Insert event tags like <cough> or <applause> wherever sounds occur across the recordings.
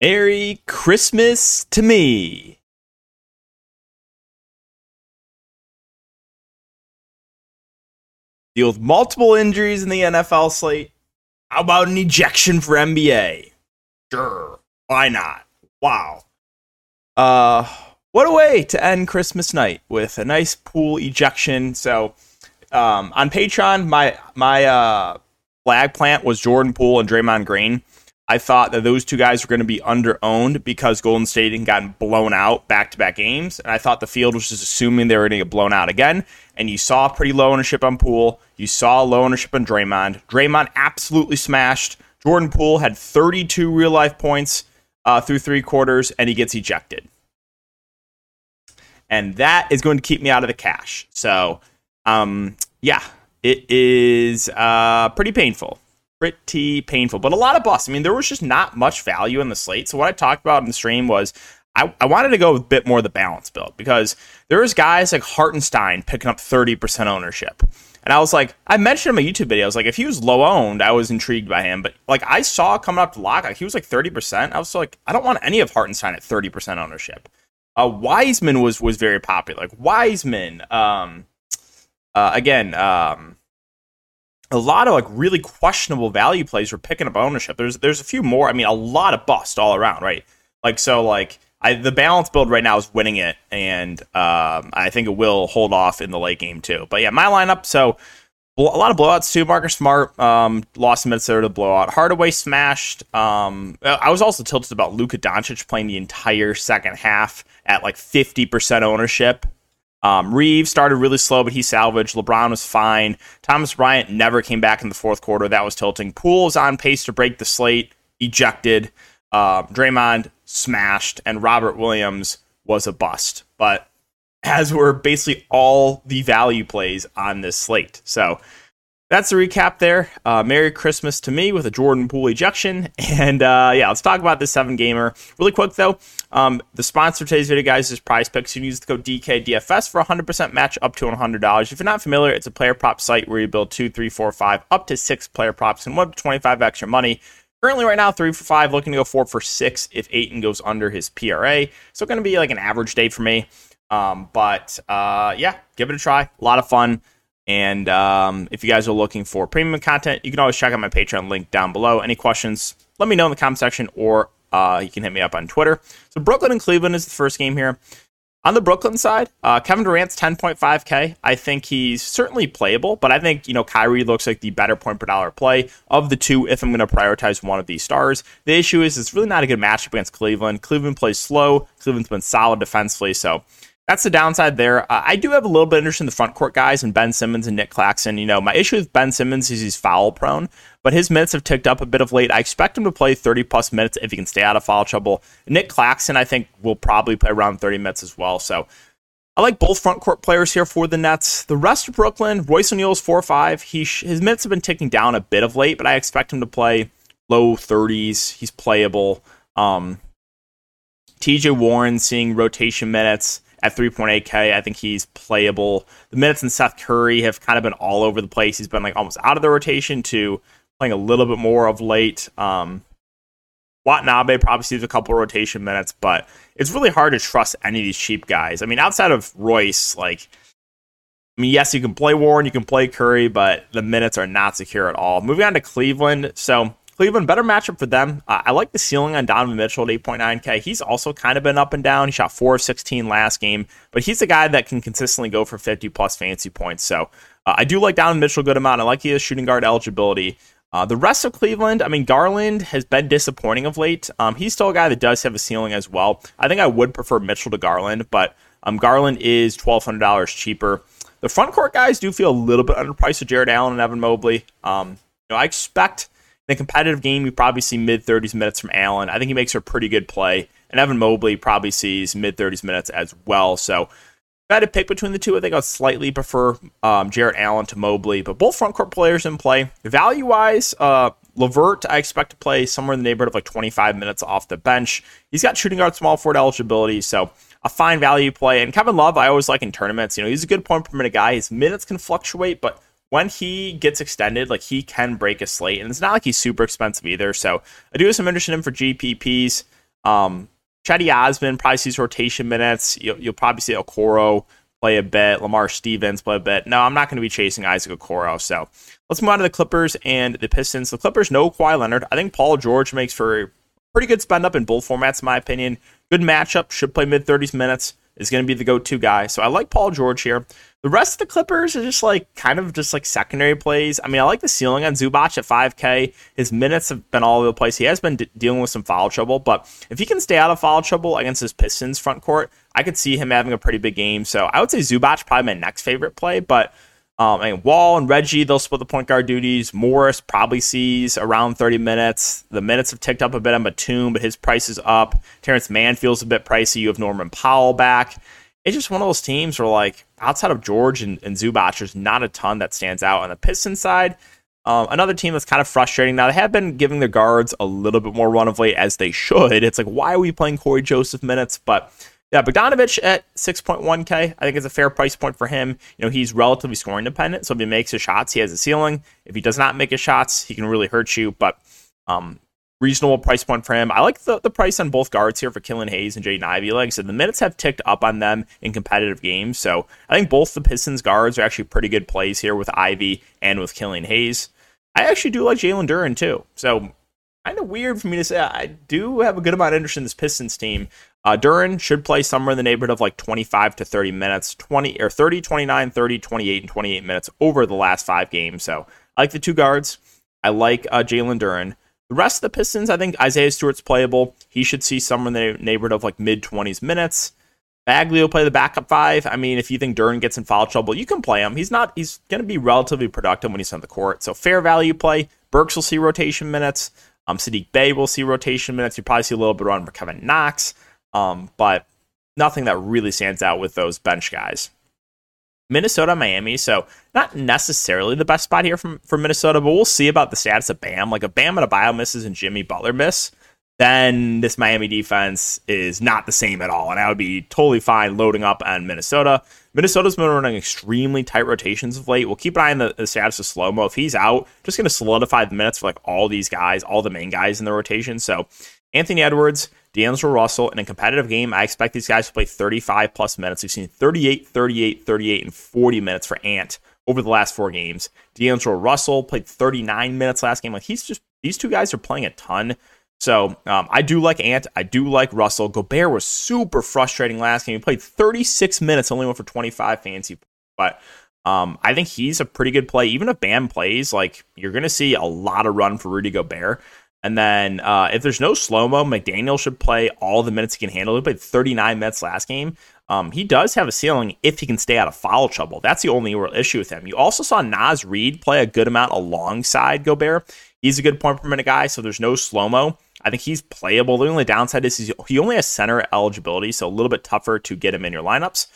Merry Christmas to me. Deal with multiple injuries in the NFL slate. How about an ejection for NBA? Sure. Why not? Wow. Uh what a way to end Christmas night with a nice Poole ejection. So um, on Patreon, my my uh, flag plant was Jordan Poole and Draymond Green. I thought that those two guys were going to be under owned because Golden State had gotten blown out back to back games. And I thought the field was just assuming they were going to get blown out again. And you saw pretty low ownership on Poole. You saw low ownership on Draymond. Draymond absolutely smashed. Jordan Poole had 32 real life points uh, through three quarters, and he gets ejected. And that is going to keep me out of the cash. So, um, yeah, it is uh, pretty painful pretty painful, but a lot of busts. I mean, there was just not much value in the slate. So what I talked about in the stream was I, I wanted to go with a bit more of the balance build because there was guys like Hartenstein picking up 30% ownership. And I was like, I mentioned in my YouTube video, I was like, if he was low owned, I was intrigued by him. But like I saw coming up to lock, like, he was like 30%. I was like, I don't want any of Hartenstein at 30% ownership. Uh, Wiseman was was very popular. Like Wiseman, um, uh, again, um, a lot of like really questionable value plays were picking up ownership. There's there's a few more. I mean, a lot of bust all around, right? Like so, like I the balance build right now is winning it, and um, I think it will hold off in the late game too. But yeah, my lineup. So a lot of blowouts too. Marcus Smart um, lost minutes there to blowout. Hardaway smashed. Um, I was also tilted about Luka Doncic playing the entire second half at like 50% ownership um, Reeves started really slow, but he salvaged. LeBron was fine. Thomas Bryant never came back in the fourth quarter. That was tilting. Poole is on pace to break the slate, ejected. Uh, Draymond smashed, and Robert Williams was a bust. But as were basically all the value plays on this slate. So that's the recap there. Uh, Merry Christmas to me with a Jordan Poole ejection. <laughs> And uh, yeah, let's talk about this seven gamer. Really quick though, um, the sponsor of today's video, guys, is Prize Picks. You can use the code DKDFS for 100% match up to $100. If you're not familiar, it's a player prop site where you build two, three, four, five, up to six player props and one to 25 extra money. Currently, right now, three for five, looking to go four for six if Ayton goes under his PRA. So, going to be like an average day for me. Um, but uh, yeah, give it a try. A lot of fun. And um, if you guys are looking for premium content, you can always check out my Patreon link down below. Any questions, let me know in the comment section or uh, you can hit me up on Twitter. So Brooklyn and Cleveland is the first game here. On the Brooklyn side, uh, Kevin Durant's 10.5K. I think he's certainly playable, but I think, you know, Kyrie looks like the better point per dollar play of the two if I'm going to prioritize one of these stars. The issue is it's really not a good matchup against Cleveland. Cleveland plays slow. Cleveland's been solid defensively, so that's the downside there. Uh, I do have a little bit of interest in the front court guys and Ben Simmons and Nick Claxton. You know, my issue with Ben Simmons is he's foul prone, but his minutes have ticked up a bit of late. I expect him to play 30 plus minutes if he can stay out of foul trouble. Nick Claxton, I think, will probably play around 30 minutes as well. So I like both front court players here for the Nets. The rest of Brooklyn, Royce is 4 5. He, his minutes have been ticking down a bit of late, but I expect him to play low 30s. He's playable. Um, TJ Warren seeing rotation minutes at 3.8K. I think he's playable. The minutes in Seth Curry have kind of been all over the place. He's been like almost out of the rotation to playing a little bit more of late. Um, Watanabe probably sees a couple rotation minutes, but it's really hard to trust any of these cheap guys. I mean, outside of Royce, like, I mean, yes, you can play Warren, you can play Curry, but the minutes are not secure at all. Moving on to Cleveland. So Cleveland, better matchup for them. Uh, I like the ceiling on Donovan Mitchell at 8.9K. He's also kind of been up and down. He shot 4 of 16 last game, but he's a guy that can consistently go for 50 plus fancy points. So uh, I do like Donovan Mitchell a good amount. I like his shooting guard eligibility. Uh, the rest of Cleveland, I mean, Garland has been disappointing of late. Um, he's still a guy that does have a ceiling as well. I think I would prefer Mitchell to Garland, but um, Garland is $1,200 cheaper. The front court guys do feel a little bit underpriced with Jared Allen and Evan Mobley. Um, you know, I expect in a competitive game, you probably see mid 30s minutes from Allen. I think he makes a pretty good play. And Evan Mobley probably sees mid 30s minutes as well. So if I had to pick between the two, I think I'd slightly prefer um, Jarrett Allen to Mobley, but both front court players in play. Value wise, uh, LeVert, I expect to play somewhere in the neighborhood of like 25 minutes off the bench. He's got shooting guard small forward eligibility, so a fine value play. And Kevin Love, I always like in tournaments. You know, he's a good point per minute guy. His minutes can fluctuate, but when he gets extended, like he can break a slate, and it's not like he's super expensive either. So I do have some interest in him for GPPs. Um, Cedi Osman probably sees rotation minutes. You'll, you'll probably see Okoro play a bit, Lamar Stevens play a bit. No, I'm not going to be chasing Isaac Okoro. So let's move on to the Clippers and the Pistons. The Clippers, no Kawhi Leonard. I think Paul George makes for a pretty good spend up in both formats, in my opinion. Good matchup, should play mid 30s minutes, is going to be the go to guy. So I like Paul George here. The rest of the Clippers are just like kind of just like secondary plays. I mean, I like the ceiling on Zubac at 5K. His minutes have been all over the place. He has been dealing with some foul trouble, but if he can stay out of foul trouble against his Pistons front court, I could see him having a pretty big game. So I would say Zubac probably my next favorite play, but um, mean, Wall and Reggie, they'll split the point guard duties. Morris probably sees around 30 minutes. The minutes have ticked up a bit on Batum, but his price is up. Terrence Mann feels a bit pricey. You have Norman Powell back it's just one of those teams where like outside of George and, and Zubac, there's not a ton that stands out on the Pistons side. Um, another team that's kind of frustrating now. They have been giving their guards a little bit more run of late as they should. It's like why are we playing Cory Joseph minutes? But yeah, Bogdanovich at 6.1k, I think is a fair price point for him. You know, he's relatively scoring dependent, so if he makes his shots, he has a ceiling. If he does not make his shots, he can really hurt you. But um, reasonable price point for him. I like the, the price on both guards here for Killian Hayes and Jaden Ivey. Like I said, the minutes have ticked up on them in competitive games. So I think both the Pistons guards are actually pretty good plays here with Ivey and with Killian Hayes. I actually do like Jalen Duren too. So kind of weird for me to say. I do have a good amount of interest in this Pistons team. Uh, Duren should play somewhere in the neighborhood of like 25 to 30 minutes, 20 or 30, 29, 30, 28, and 28 minutes over the last five games. So I like the two guards. I like uh, Jalen Duren. The rest of the Pistons, I think Isaiah Stewart's playable. He should see somewhere in the neighborhood of like mid 20s minutes. Bagley will play the backup five. I mean, if you think Duren gets in foul trouble, you can play him. He's not. He's going to be relatively productive when he's on the court. So fair value play. Burks will see rotation minutes. Um, Saddiq Bey will see rotation minutes. You probably see a little bit for Kevin Knox. Um, but nothing that really stands out with those bench guys. Minnesota, Miami. So not necessarily the best spot here from for Minnesota, but we'll see about the status of Bam. Like a Bam and Adebayo misses and Jimmy Butler miss, then this Miami defense is not the same at all, and I would be totally fine loading up on Minnesota. Minnesota's been running extremely tight rotations of late. We'll keep an eye on the, the status of slow mo. If he's out, just going to solidify the minutes for like all these guys, all the main guys in the rotation. So Anthony Edwards, D'Angelo Russell. In a competitive game, I expect these guys to play 35 plus minutes. We've seen 38, 38, 38, and 40 minutes for Ant over the last four games. D'Angelo Russell played 39 minutes last game. Like he's just these two guys are playing a ton. So um, I do like Ant. I do like Russell. Gobert was super frustrating last game. He played 36 minutes, only went for 25 fancy. But um, I think he's a pretty good play. Even if Bam plays, like you're going to see a lot of run for Rudy Gobert. And then uh, if there's no slow mo, McDaniel should play all the minutes he can handle. He played 39 minutes last game. Um, he does have a ceiling if he can stay out of foul trouble. That's the only real issue with him. You also saw Naz Reid play a good amount alongside Gobert. He's a good point per minute guy, so there's no slow mo. I think he's playable. The only downside is he only has center eligibility, so a little bit tougher to get him in your lineups.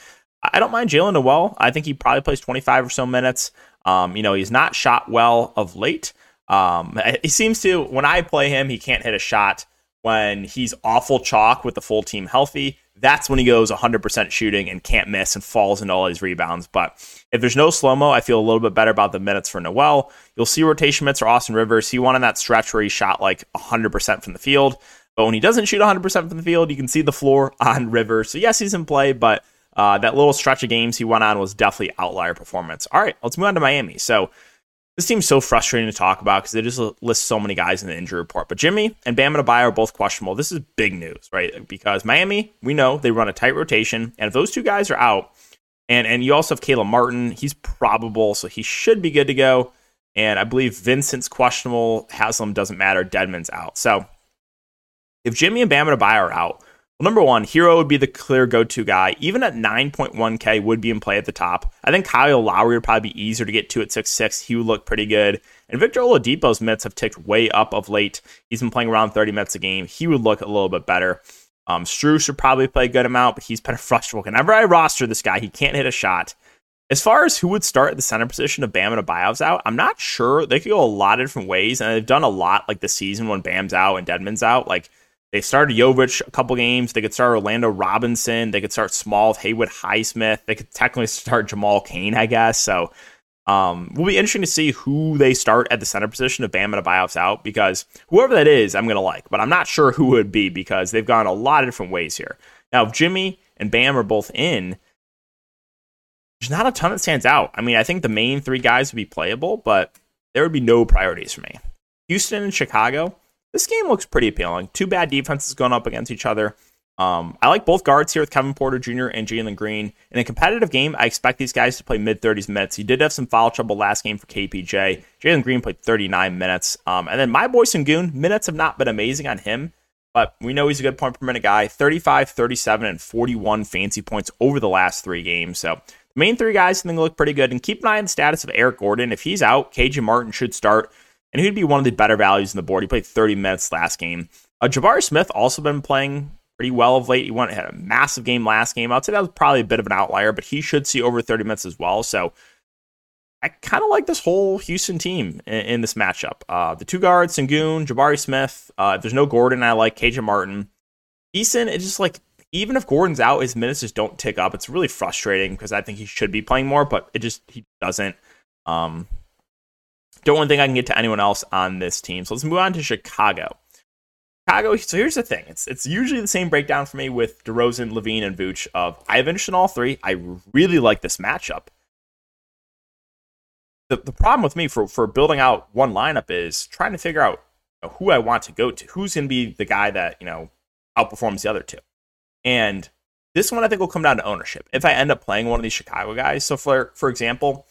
I don't mind Jaylen Nowell. I think he probably plays 25 or so minutes. Um, you know, he's not shot well of late. Um, he seems to when I play him, he can't hit a shot when he's awful chalk with the full team healthy. That's when he goes 100% shooting and can't miss and falls into all these rebounds. But if there's no slow mo, I feel a little bit better about the minutes for Nowell. You'll see rotation minutes for Austin Rivers. He won on that stretch where he shot like 100% from the field. But when he doesn't shoot 100% from the field, you can see the floor <laughs> on Rivers. So yes, he's in play, but uh, that little stretch of games he went on was definitely outlier performance. All right, let's move on to Miami. So this team's so frustrating to talk about because they just list so many guys in the injury report. But Jimmy and Bam Adebayo are both questionable. This is big news, right? Because Miami, we know they run a tight rotation, and if those two guys are out, and and you also have Caleb Martin, he's probable, so he should be good to go. And I believe Vincent's questionable. Haslem doesn't matter. Dedmon's out. So if Jimmy and Bam Adebayo are out, well, number one, Herro would be the clear go-to guy. Even at 9.1K, would be in play at the top. I think Kyle Lowry would probably be easier to get to at 6'6". He would look pretty good. And Victor Oladipo's minutes have ticked way up of late. He's been playing around 30 minutes a game. He would look a little bit better. Um, Strus should probably play a good amount, but he's been <laughs> frustrating. Whenever I roster this guy, he can't hit a shot. As far as who would start at the center position if Bam and Adebayo's out, I'm not sure. They could go a lot of different ways, and they've done a lot like the season when Bam's out and Dedmon's out. Like they started Jovic a couple games. They could start Orlando Robinson. They could start Small, Haywood Highsmith. They could technically start Jamal Cain, I guess. So Um, will be interesting to see who they start at the center position if Bam and Adebayo's out because whoever that is, I'm going to like, but I'm not sure who it would be because they've gone a lot of different ways here. Now, if Jimmy and Bam are both in, there's not a ton that stands out. I mean, I think the main three guys would be playable, but there would be no priorities for me. Houston and Chicago, this game looks pretty appealing. Two bad defenses going up against each other. Um, I like both guards here with Kevin Porter Jr. and Jalen Green. In a competitive game, I expect these guys to play mid 30s minutes. He did have some foul trouble last game for KPJ. Jalen Green played 39 minutes. Um, and then my boy Sengun, minutes have not been amazing on him, but we know he's a good point per minute guy 35, 37, and 41 fancy points over the last three games. So the main three guys I think look pretty good. And keep an eye on the status of Eric Gordon. If he's out, KJ Martin should start, and he'd be one of the better values in the board. He played 30 minutes last game. Uh, Jabari Smith also been playing pretty well of late. He went had a massive game last game. I'd say that was probably a bit of an outlier, but he should see over 30 minutes as well. So I kind of like this whole Houston team in, in this matchup. Uh, the two guards, Sengun, Jabari Smith. Uh, if there's no Gordon, I like KJ Martin. Eason, it's just like even if Gordon's out, his minutes just don't tick up. It's really frustrating because I think he should be playing more, but it just he doesn't. Um, don't to think I can get to anyone else on this team. So let's move on to Chicago. Chicago. So here's the thing: it's it's usually the same breakdown for me with DeRozan, LaVine, and Vooch. Of I have interest in all three. I really like this matchup. The the problem with me for for building out one lineup is trying to figure out you know, who I want to go to. Who's going to be the guy that you know outperforms the other two? And this one I think will come down to ownership. If I end up playing one of these Chicago guys, so for for example,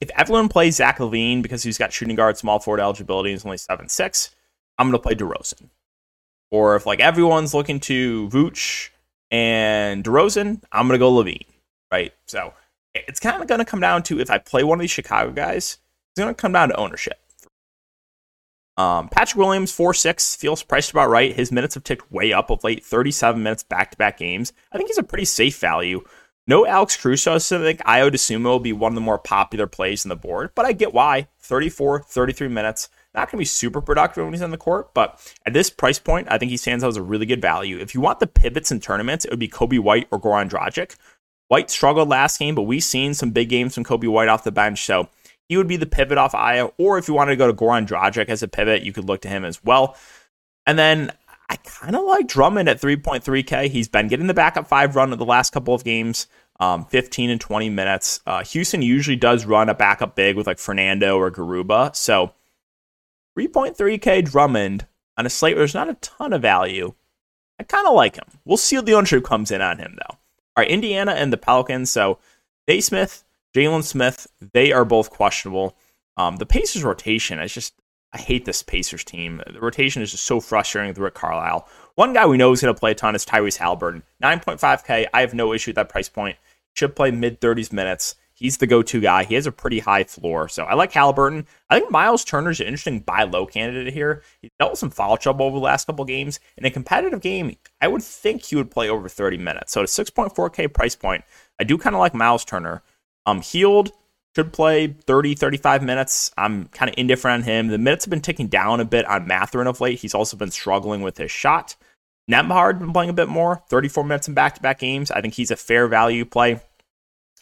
if everyone plays Zach LaVine because he's got shooting guard, small forward eligibility, and he's only seven six, I'm going to play DeRozan or if like everyone's looking to Vooch and DeRozan, I'm gonna go LaVine. right? So it's kind of gonna come down to if I play one of these Chicago guys, it's gonna come down to ownership. Um, Patrick Williams, 4 6, feels priced about right. His minutes have ticked way up of late, 37 minutes back to back games. I think he's a pretty safe value. No Alex Caruso, so I think Ayo Dosunmu will be one of the more popular plays in the board, but I get why. 34, 33 minutes. Not going to be super productive when he's on the court, but at this price point, I think he stands out as a really good value. If you want the pivots in tournaments, it would be Coby White or Goran Dragic. White struggled last game, but we've seen some big games from Coby White off the bench, so he would be the pivot off Ayo. Or if you wanted to go to Goran Dragic as a pivot, you could look to him as well. And then I kind of like Drummond at 3.3K. He's been getting the backup five run of the last couple of games, um, 15 and 20 minutes. Uh, Houston usually does run a backup big with like Fernando or Garuba. So 3.3K Drummond on a slate where there's not a ton of value. I kind of like him. We'll see what the ownership comes in on him, though. All right, Indiana and the Pelicans. So, Day Smith, Jalen Smith, they are both questionable. Um, the Pacers rotation, I just, I hate this Pacers team. The rotation is just so frustrating with Rick Carlisle. One guy we know is going to play a ton is Tyrese Halliburton. 9.5K. I have no issue with that price point. Should play mid 30s minutes. He's the go-to guy. He has a pretty high floor, so I like Halliburton. I think Miles Turner's an interesting buy low candidate here. He dealt with some foul trouble over the last couple games. In a competitive game, I would think he would play over 30 minutes. So at a 6.4K price point, I do kind of like Miles Turner. Um, Hield should play 30, 35 minutes. I'm kind of indifferent on him. The minutes have been ticking down a bit on Mathurin of late. He's also been struggling with his shot. Nembhard been playing a bit more, 34 minutes in back-to-back games. I think he's a fair value play.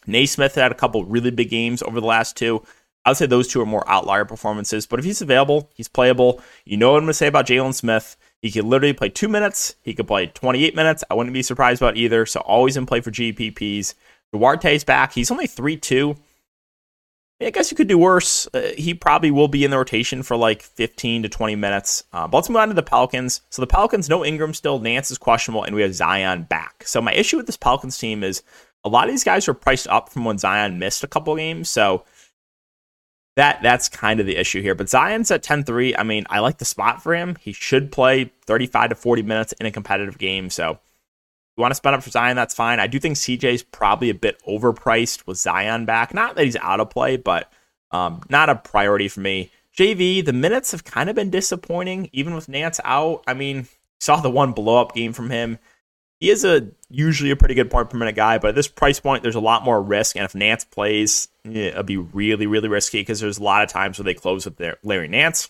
Nesmith had a couple really big games over the last two. I would say those two are more outlier performances, but if he's available, he's playable. You know what I'm going to say about Jalen Smith. He could literally play two minutes. He could play 28 minutes. I wouldn't be surprised about either. So always in play for GPPs. Duarte's back. He's only 3 2. I guess you could do worse. Uh, he probably will be in the rotation for like 15 to 20 minutes. Uh, but let's move on to the Pelicans. So the Pelicans, no Ingram still. Nance is questionable, and we have Zion back. So my issue with this Pelicans team is a lot of these guys were priced up from when Zion missed a couple games. So that that's kind of the issue here. But Zion's at 10-3. I mean, I like the spot for him. He should play 35 to 40 minutes in a competitive game. So you want to spend up for Zion, that's fine. I do think CJ's probably a bit overpriced with Zion back. Not that he's out of play, but um, not a priority for me. JV, the minutes have kind of been disappointing, even with Nance out. I mean, saw the one blow up game from him he is a usually a pretty good point per minute guy, but at this price point, there's a lot more risk. And if Nance plays, it'll be really, really risky because there's a lot of times where they close with their Larry Nance.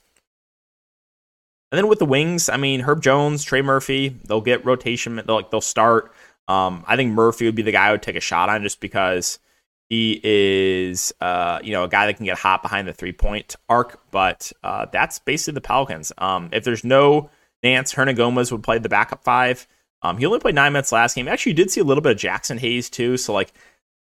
And then with the wings, I mean, Herb Jones, Trey Murphy, they'll get rotation. They'll like they'll start. Um, I think Murphy would be the guy I would take a shot on just because He is, uh, you know, a guy that can get hot behind the three point arc, but uh, that's basically the Pelicans. Um, if there's no Nance, Hernangomez would play the backup five. Um, he only played nine minutes last game. Actually, you did see a little bit of Jaxson Hayes too, so like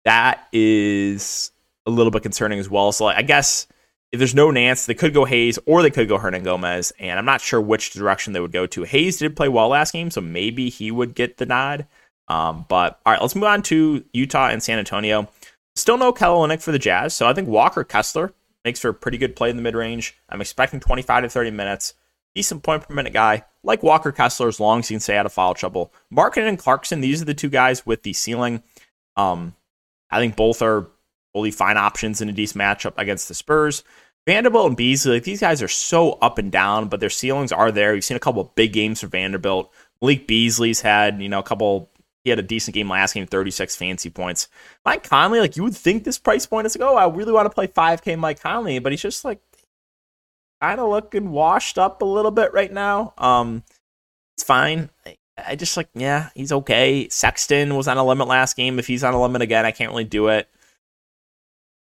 that is a little bit concerning as well. So like, I guess if there's no Nance, they could go Hayes or they could go Hernangomez, and I'm not sure which direction they would go to. Hayes did play well last game, so maybe he would get the nod. Um, but all right, let's move on to Utah and San Antonio. Still no Kelly for the Jazz, so I think Walker Kessler makes for a pretty good play in the mid range. I'm expecting 25 to 30 minutes. Decent point per minute guy, like Walker Kessler, as long as he can stay out of foul trouble. Markkanen and Clarkson, these are the two guys with the ceiling. Um, I think both are fully fine options in a decent matchup against the Spurs. Vanderbilt and Beasley, like these guys are so up and down, but their ceilings are there. We've seen a couple of big games for Vanderbilt. Malik Beasley's had, you know, a couple he had a decent game last game, 36 fancy points. Mike Conley, like you would think this price point is like, oh, I really want to play 5K Mike Conley, but he's just like kind of looking washed up a little bit right now. Um, it's fine. I just like, yeah, he's okay. Sexton was on a limit last game. If he's on a limit again, I can't really do it.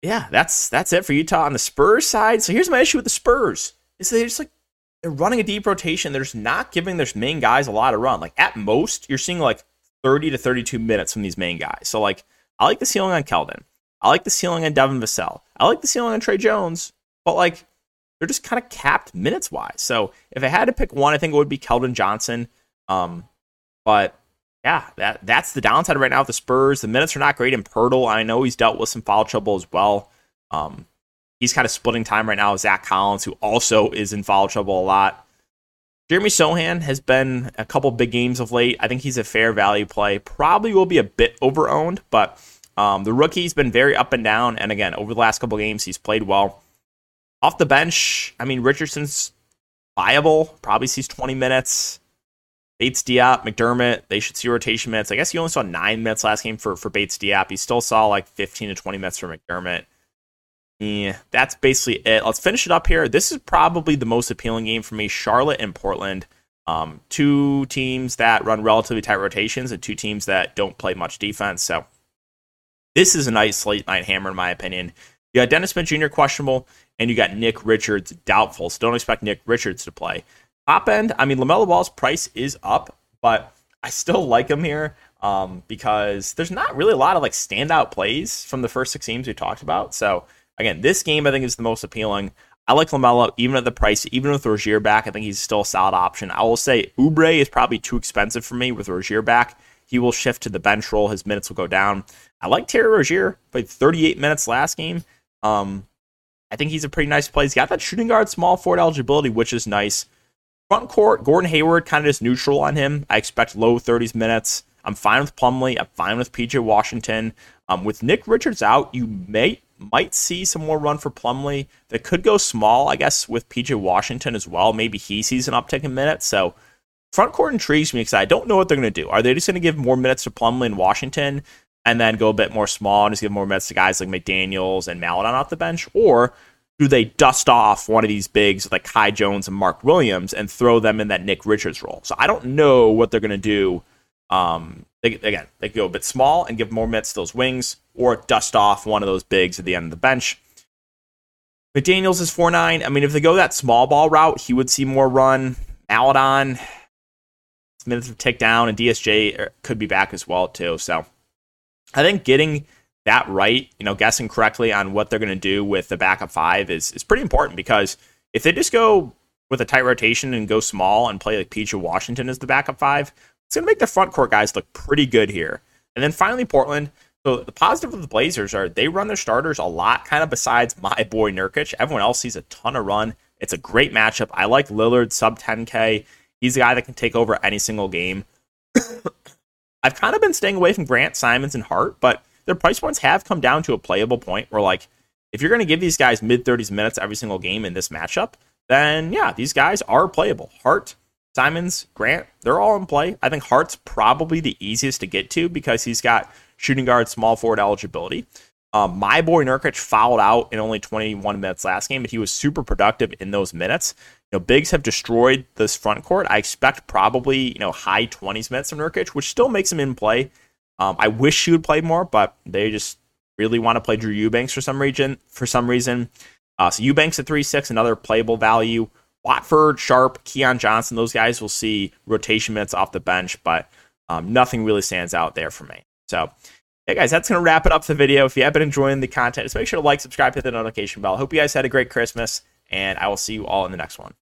Yeah, that's that's it for Utah on the Spurs side. So here's my issue with the Spurs: is they just like they're running a deep rotation. They're just not giving their main guys a lot of run. Like at most, you're seeing like 30 to 32 minutes from these main guys. So, like, I like the ceiling on Keldon. I like the ceiling on Devin Vassell. I like the ceiling on Trey Jones, but like, they're just kind of capped minutes wise. So, if I had to pick one, I think it would be Keldon Johnson. Um, but yeah, that that's the downside right now with the Spurs. The minutes are not great in Poeltl. I know he's dealt with some foul trouble as well. Um, he's kind of splitting time right now with Zach Collins, who also is in foul trouble a lot. Jeremy Sochan has been a couple big games of late. I think he's a fair value play. Probably will be a bit over owned, but um, the rookie's been very up and down. And again, over the last couple games, he's played well. Off the bench, I mean, Richardson's viable. Probably sees 20 minutes. Bates Diop, McDermott, they should see rotation minutes. I guess he only saw nine minutes last game for, for Bates Diop. He still saw like 15 to 20 minutes for McDermott. Yeah, that's basically it. Let's finish it up here. This is probably the most appealing game for me. Charlotte and Portland, um, two teams that run relatively tight rotations and two teams that don't play much defense. So this is a nice late night hammer, in my opinion. You got Dennis Smith Jr. questionable, and you got Nick Richards doubtful. So don't expect Nick Richards to play. Top end, I mean, LaMelo Ball's price is up, but I still like him here um, because there's not really a lot of like standout plays from the first six teams we talked about. So Again, this game I think is the most appealing. I like LaMelo even at the price, even with Rozier back. I think he's still a solid option. I will say Oubre is probably too expensive for me with Rozier back. He will shift to the bench role. His minutes will go down. I like Terry Rozier. Played 38 minutes last game. Um, I think he's a pretty nice play. He's got that shooting guard small forward eligibility, which is nice. Front court, Gordon Hayward kind of just neutral on him. I expect low 30s minutes. I'm fine with Plumlee. I'm fine with PJ Washington. Um, with Nick Richards out, you may might see some more run for Plumlee. That could go small, I guess, with PJ Washington as well. Maybe he sees an uptick in minutes. So front court intrigues me because I don't know what they're going to do. Are they just going to give more minutes to Plumlee and Washington and then go a bit more small and just give more minutes to guys like McDaniels and Maledon off the bench? Or do they dust off one of these bigs like Kai Jones and Mark Williams and throw them in that Nick Richards role? So I don't know what they're going to do um, they, again, they go a bit small and give more minutes to those wings, or dust off one of those bigs at the end of the bench. McDaniels is four nine. I mean, if they go that small ball route, he would see more run. Maledon, minutes of tick down, and DSJ er, could be back as well too. So, I think getting that right, you know, guessing correctly on what they're going to do with the backup five is is pretty important because if they just go with a tight rotation and go small and play like PJ Washington as the backup five, it's going to make the front court guys look pretty good here. And then finally, Portland. So the positive of the Blazers are they run their starters a lot, kind of besides my boy Nurkic. Everyone else sees a ton of run. It's a great matchup. I like Lillard sub 10K. He's a guy that can take over any single game. <coughs> I've kind of been staying away from Grant, Simons, and Hart, but their price points have come down to a playable point where, like, if you're going to give these guys mid 30s minutes every single game in this matchup, then yeah, these guys are playable. Hart, Simons, Grant, they're all in play. I think Hart's probably the easiest to get to because he's got shooting guard, small forward eligibility. Um, my boy Nurkic fouled out in only 21 minutes last game, but he was super productive in those minutes. You know, Bigs have destroyed this front court. I expect probably you know high 20s minutes from Nurkic, which still makes him in play. Um, I wish he would play more, but they just really want to play Drew Eubanks for some reason. For some reason, uh, so Eubanks at three six, another playable value. Watford, Sharpe, Keon Johnson, those guys will see rotation minutes off the bench, but um, nothing really stands out there for me. So, hey guys, that's going to wrap it up the video. If you have been enjoying the content, just make sure to like, subscribe, hit the notification bell. Hope you guys had a great Christmas, and I will see you all in the next one.